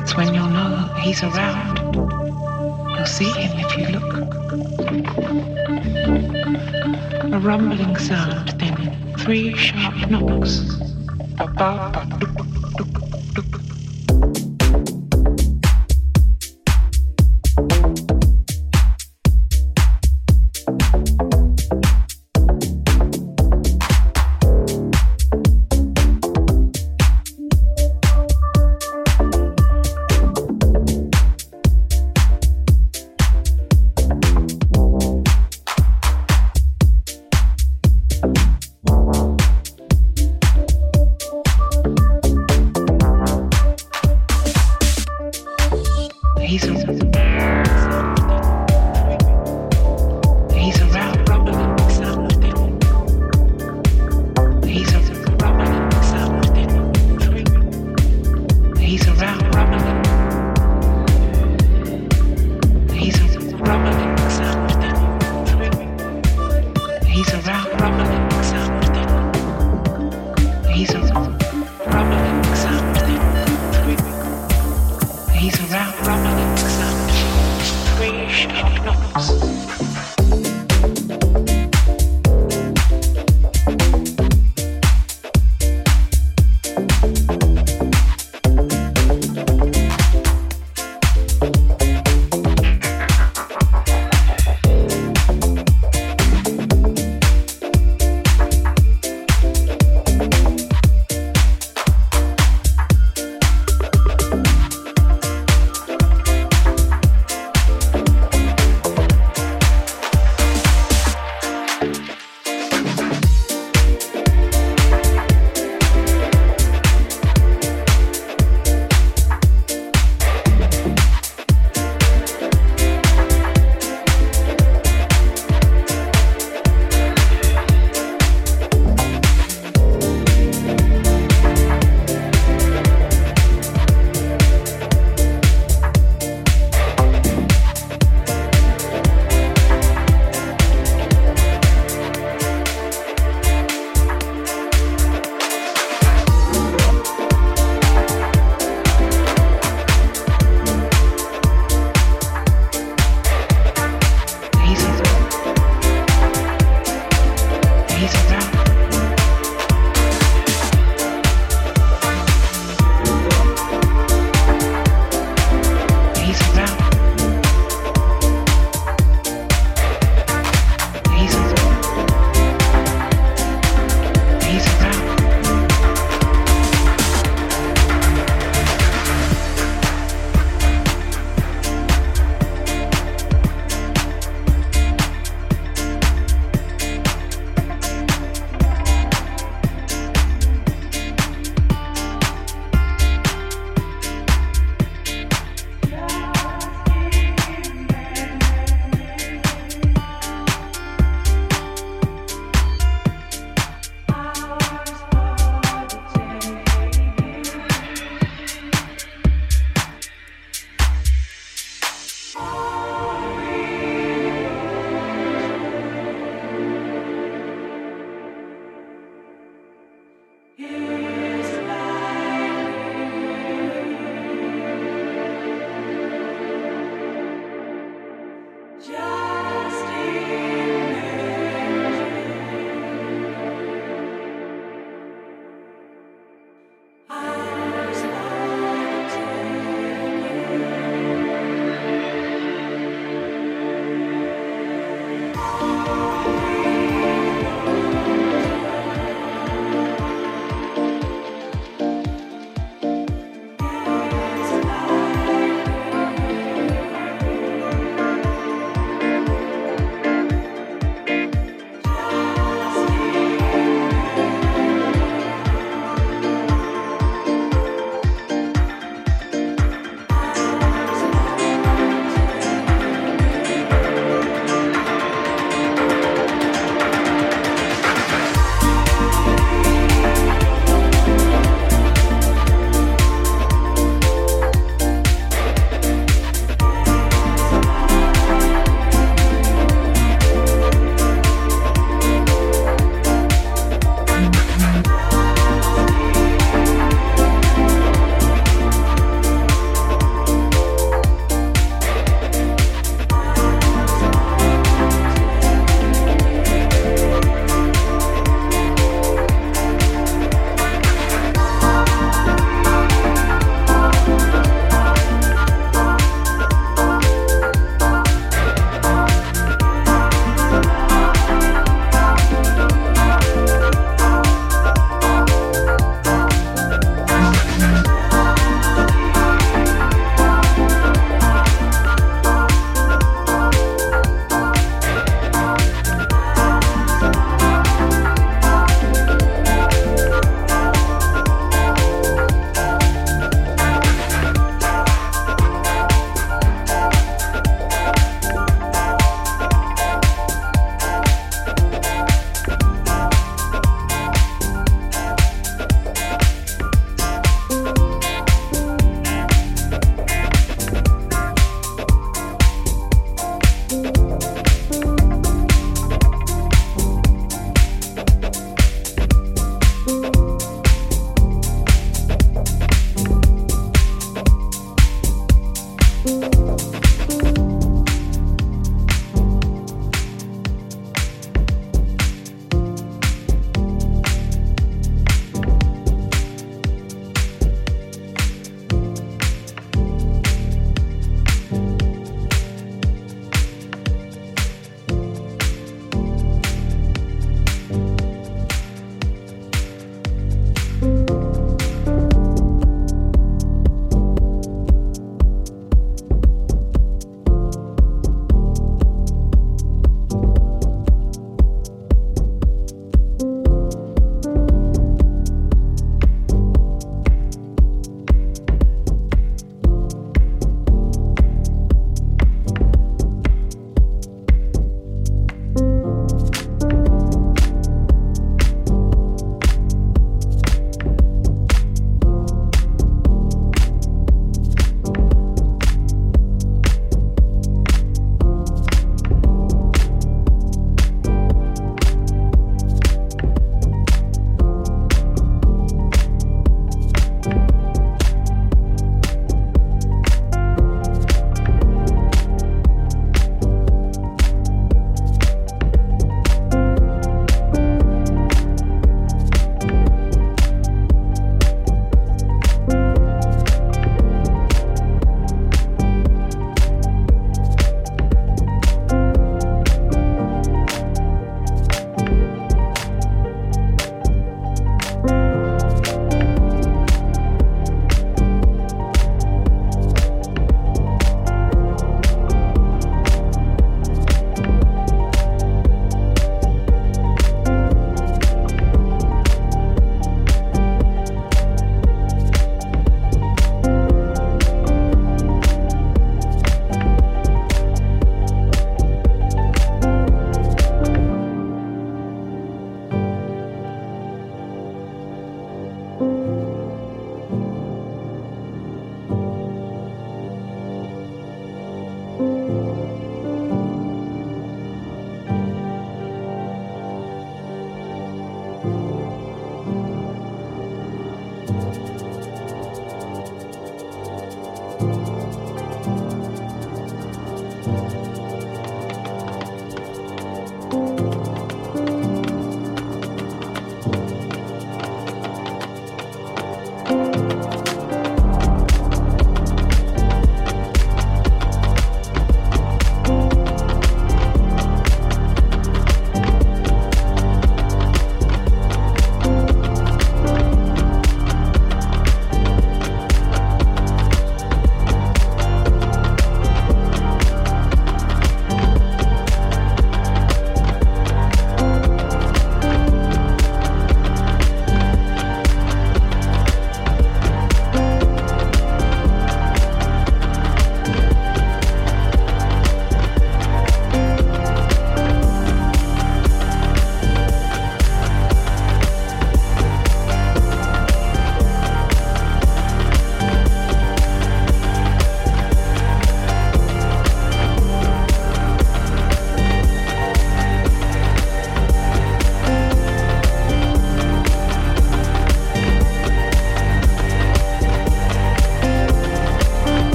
That's when you'll know he's around. You'll see him if you look. A rumbling sound, then three sharp knocks. Ba ba ba